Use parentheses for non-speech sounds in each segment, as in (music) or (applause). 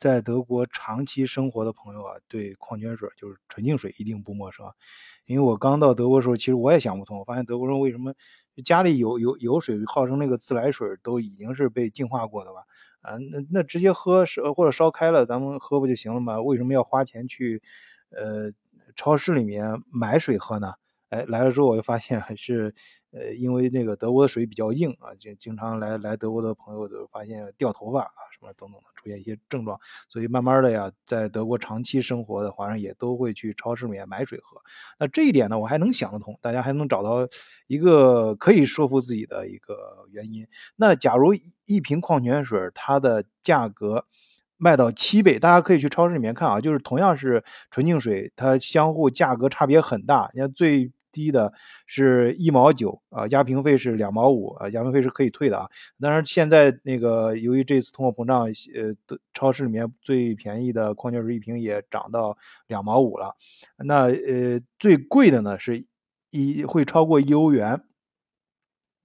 在德国长期生活的朋友啊，对矿泉水就是纯净水一定不陌生。因为我刚到德国的时候，其实我也想不通，我发现德国人为什么家里有有有水，号称那个自来水都已经是被净化过的吧？啊，那那直接喝是或者烧开了，咱们喝不就行了吗？为什么要花钱去呃超市里面买水喝呢？哎，来了之后我就发现还是。呃，因为那个德国的水比较硬啊，经经常来来德国的朋友都发现掉头发啊，什么等等的出现一些症状，所以慢慢的呀，在德国长期生活的华人也都会去超市里面买水喝。那这一点呢，我还能想得通，大家还能找到一个可以说服自己的一个原因。那假如一瓶矿泉水它的价格卖到七倍，大家可以去超市里面看啊，就是同样是纯净水，它相互价格差别很大。你看最。低的是一毛九啊，压瓶费是两毛五啊，压瓶费是可以退的啊。当然，现在那个由于这次通货膨胀，呃，超市里面最便宜的矿泉水一瓶也涨到两毛五了。那呃，最贵的呢是一会超过一欧元，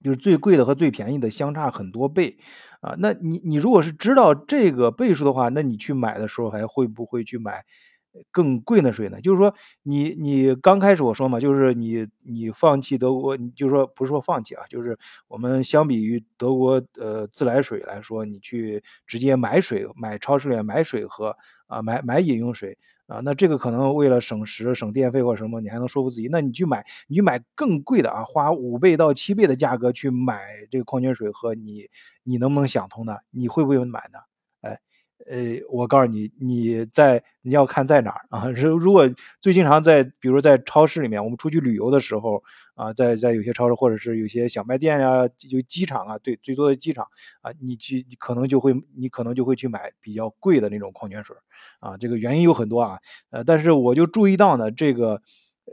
就是最贵的和最便宜的相差很多倍啊。那你你如果是知道这个倍数的话，那你去买的时候还会不会去买？更贵的水呢？就是说，你你刚开始我说嘛，就是你你放弃德国，你就说不是说放弃啊，就是我们相比于德国呃自来水来说，你去直接买水，买超市里买水喝啊，买买饮用水啊，那这个可能为了省时省电费或什么，你还能说服自己，那你去买你买更贵的啊，花五倍到七倍的价格去买这个矿泉水喝，你你能不能想通呢？你会不会买呢？哎呃，我告诉你，你在你要看在哪儿啊？如如果最经常在，比如在超市里面，我们出去旅游的时候啊，在在有些超市或者是有些小卖店呀，就机场啊，对，最多的机场啊，你去你可能就会你可能就会去买比较贵的那种矿泉水啊。这个原因有很多啊，呃，但是我就注意到呢，这个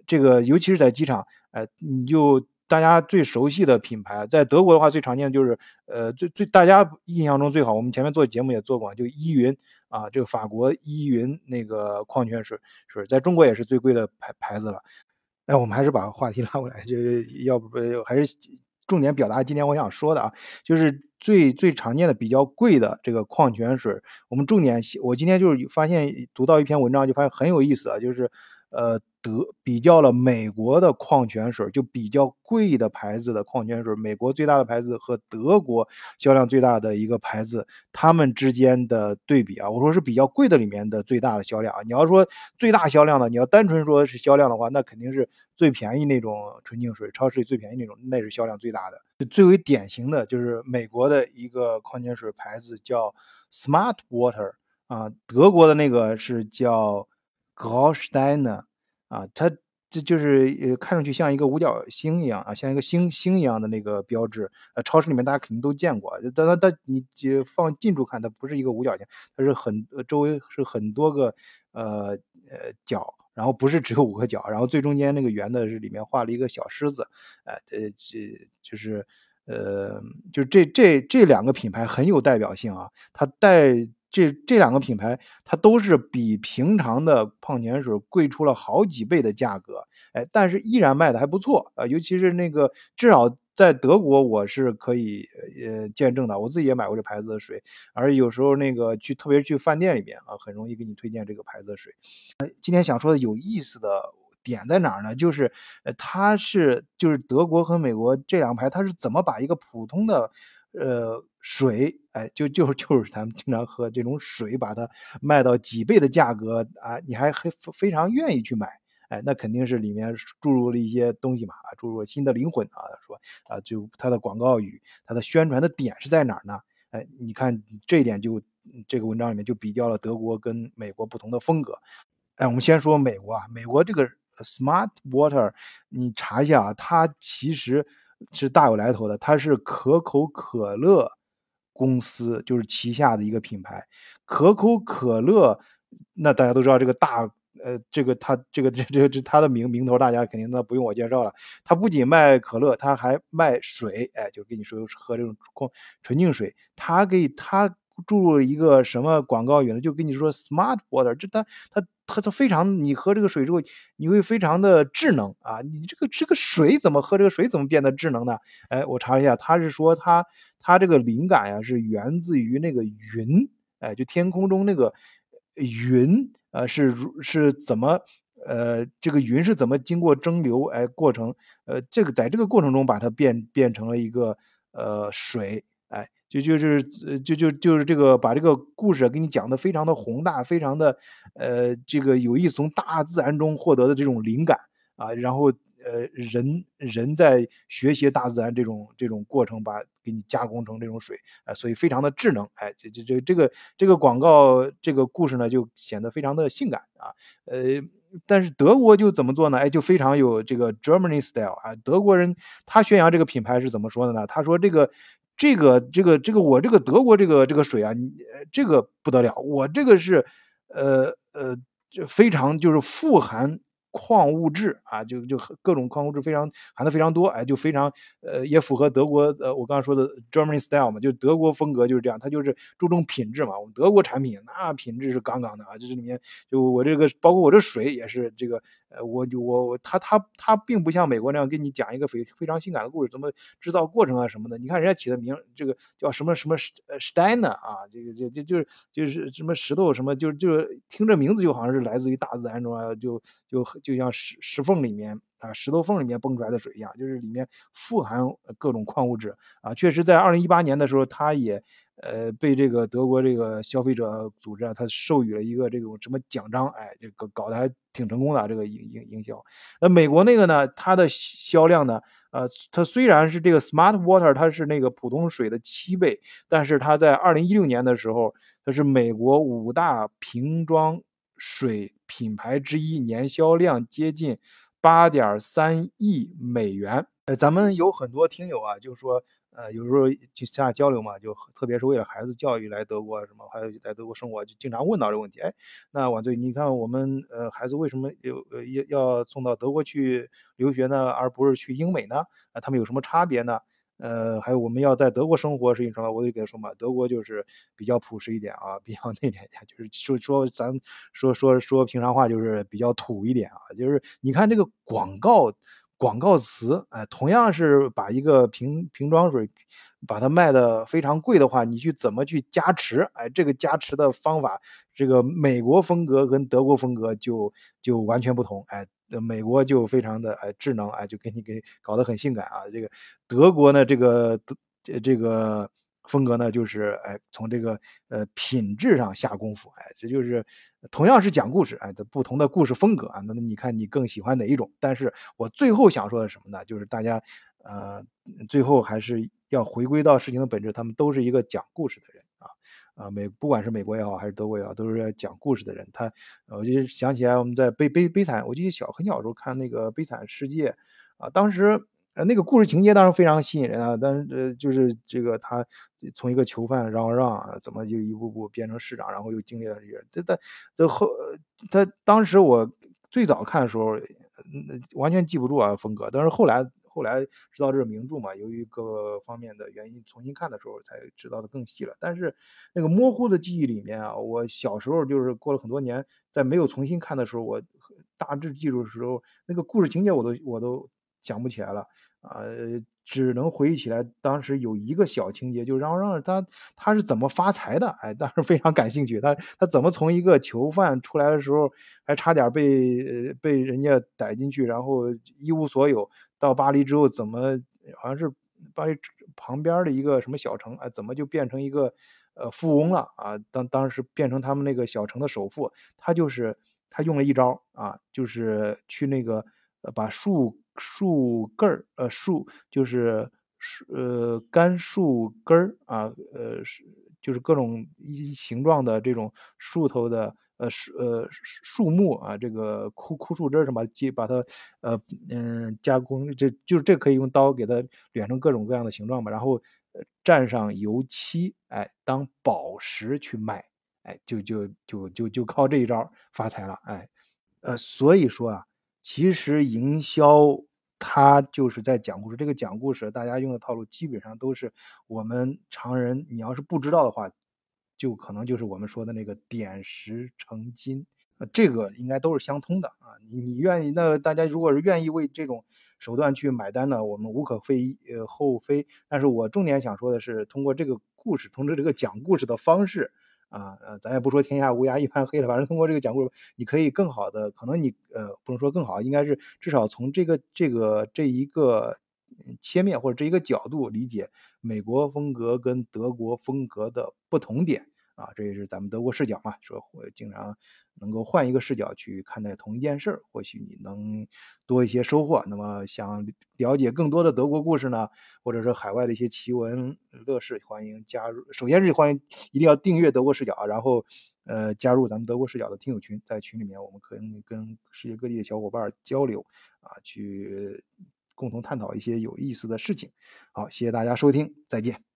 这个尤其是在机场，呃，你就。大家最熟悉的品牌，在德国的话，最常见的就是，呃，最最大家印象中最好，我们前面做节目也做过，就依云啊，这个法国依云那个矿泉水水，在中国也是最贵的牌牌子了。哎，我们还是把话题 (laughs) 拉过来，就要不还是重点表达今天我想说的啊，就是最最常见的比较贵的这个矿泉水，我们重点，我今天就是发现读到一篇文章，就发现很有意思啊，就是。呃，德比较了美国的矿泉水，就比较贵的牌子的矿泉水，美国最大的牌子和德国销量最大的一个牌子，它们之间的对比啊，我说是比较贵的里面的最大的销量啊。你要说最大销量的，你要单纯说是销量的话，那肯定是最便宜那种纯净水，超市里最便宜那种，那是销量最大的。最为典型的就是美国的一个矿泉水牌子叫 Smart Water 啊，德国的那个是叫。高斯戴呢？啊，它这就是呃，看上去像一个五角星一样啊，像一个星星一样的那个标志。呃，超市里面大家肯定都见过。但它它你放近处看，它不是一个五角星，它是很周围是很多个呃呃角，然后不是只有五个角，然后最中间那个圆的是里面画了一个小狮子。呃呃，这就是呃，就这这这两个品牌很有代表性啊，它带。这这两个品牌，它都是比平常的矿泉水贵出了好几倍的价格，哎，但是依然卖的还不错啊。尤其是那个，至少在德国，我是可以呃见证的。我自己也买过这牌子的水，而有时候那个去，特别去饭店里面啊，很容易给你推荐这个牌子的水。今天想说的有意思的点在哪儿呢？就是呃，它是就是德国和美国这两牌，它是怎么把一个普通的呃。水，哎，就就就是咱们经常喝这种水，把它卖到几倍的价格啊，你还还非常愿意去买，哎，那肯定是里面注入了一些东西嘛，啊，注入了新的灵魂啊，说啊，就它的广告语，它的宣传的点是在哪儿呢？哎，你看这一点就这个文章里面就比较了德国跟美国不同的风格，哎，我们先说美国啊，美国这个 Smart Water，你查一下啊，它其实是大有来头的，它是可口可乐。公司就是旗下的一个品牌，可口可乐。那大家都知道这个大，呃，这个它这个这这这它的名名头，大家肯定那不用我介绍了。它不仅卖可乐，它还卖水，哎，就跟你说喝这种矿纯净水。它给它注入一个什么广告语呢？就跟你说 “smart water”，这它它它它非常，你喝这个水之后，你会非常的智能啊！你这个这个水怎么喝？这个水怎么变得智能呢？哎，我查了一下，他是说他。它这个灵感呀，是源自于那个云，哎，就天空中那个云，呃，是是怎么，呃，这个云是怎么经过蒸馏，哎，过程，呃，这个在这个过程中把它变变成了一个呃水，就就是呃就就就是这个把这个故事给你讲的非常的宏大，非常的呃这个有意思，从大自然中获得的这种灵感啊，然后。呃，人人在学习大自然这种这种过程，把给你加工成这种水，啊，所以非常的智能，哎，这这这这个这个广告这个故事呢，就显得非常的性感啊，呃，但是德国就怎么做呢？哎，就非常有这个 Germany style 啊，德国人他宣扬这个品牌是怎么说的呢？他说这个这个这个这个我这个德国这个这个水啊，这个不得了，我这个是呃呃，非常就是富含。矿物质啊，就就各种矿物质非常含的非常多，哎，就非常呃也符合德国呃我刚刚说的 Germany style 嘛，就德国风格就是这样，它就是注重品质嘛。我们德国产品那品质是杠杠的啊，就是里面就我这个包括我这水也是这个。呃，我就我我他他他并不像美国那样给你讲一个非非常性感的故事，怎么制造过程啊什么的。你看人家起的名，这个叫什么什么 Steiner 啊，这个就就就是就是什么石头什么，就就听这名字就好像是来自于大自然中啊，就就很就像石石缝里面啊，石头缝里面蹦出来的水一样，就是里面富含各种矿物质啊。确实，在二零一八年的时候，他也。呃，被这个德国这个消费者组织啊，他授予了一个这种什么奖章，哎，这个搞得还挺成功的这个营营营销。那美国那个呢，它的销量呢，呃，它虽然是这个 Smart Water，它是那个普通水的七倍，但是它在二零一六年的时候，它是美国五大瓶装水品牌之一，年销量接近八点三亿美元。呃，咱们有很多听友啊，就是说。呃，有时候就下交流嘛，就特别是为了孩子教育来德国什么，还有在德国生活，就经常问到这个问题。哎，那晚醉，你看我们呃孩子为什么有呃要要送到德国去留学呢，而不是去英美呢？啊，他们有什么差别呢？呃，还有我们要在德国生活是什么？我就给他说嘛，德国就是比较朴实一点啊，比较内敛一点，(laughs) 就是说说咱说说说平常话就是比较土一点啊，就是你看这个广告。广告词，哎，同样是把一个瓶瓶装水，把它卖的非常贵的话，你去怎么去加持？哎，这个加持的方法，这个美国风格跟德国风格就就完全不同。哎，美国就非常的哎智能，哎，就给你给搞得很性感啊。这个德国呢，这个德这个。风格呢，就是哎，从这个呃品质上下功夫，哎，这就是同样是讲故事，哎的不同的故事风格啊。那你看你更喜欢哪一种？但是我最后想说的什么呢？就是大家呃最后还是要回归到事情的本质，他们都是一个讲故事的人啊啊美不管是美国也好还是德国也好，都是讲故事的人。他我就想起来我们在悲悲悲惨，我记得小很小时候看那个悲惨世界啊，当时。呃，那个故事情节当然非常吸引人啊，但是呃，就是这个他从一个囚犯让让，怎么就一步步变成市长，然后又经历了这些，这他这后他当时我最早看的时候，完全记不住啊风格，但是后来后来知道这是名著嘛，由于各方面的原因，重新看的时候才知道的更细了。但是那个模糊的记忆里面啊，我小时候就是过了很多年，在没有重新看的时候，我大致记住的时候，那个故事情节我都我都。想不起来了啊，只能回忆起来当时有一个小情节，就让让他他是怎么发财的？哎，当时非常感兴趣。他他怎么从一个囚犯出来的时候，还差点被被人家逮进去，然后一无所有。到巴黎之后，怎么好像是巴黎旁边的一个什么小城？哎，怎么就变成一个呃富翁了啊？当当时变成他们那个小城的首富，他就是他用了一招啊，就是去那个呃把树。树根儿，呃，树就是树，呃，干树根儿啊，呃，是就是各种一形状的这种树头的，呃，树，呃，树木啊，这个枯枯树枝什么，接把它，呃，嗯，加工，这就这可以用刀给它卷成各种各样的形状嘛，然后蘸上油漆，哎，当宝石去卖，哎，就就就就就靠这一招发财了，哎，呃，所以说啊。其实营销它就是在讲故事，这个讲故事大家用的套路基本上都是我们常人，你要是不知道的话，就可能就是我们说的那个点石成金，呃，这个应该都是相通的啊。你你愿意，那大家如果是愿意为这种手段去买单呢，我们无可非呃厚非。但是我重点想说的是，通过这个故事，通过这个讲故事的方式。啊，呃，咱也不说天下乌鸦一般黑了，反正通过这个讲故事，你可以更好的，可能你呃不能说更好，应该是至少从这个这个这一个切面或者这一个角度理解美国风格跟德国风格的不同点。啊，这也是咱们德国视角嘛，说我经常能够换一个视角去看待同一件事儿，或许你能多一些收获。那么想了解更多的德国故事呢，或者是海外的一些奇闻乐事，欢迎加入。首先是欢迎一定要订阅德国视角啊，然后呃加入咱们德国视角的听友群，在群里面我们可以跟世界各地的小伙伴交流啊，去共同探讨一些有意思的事情。好，谢谢大家收听，再见。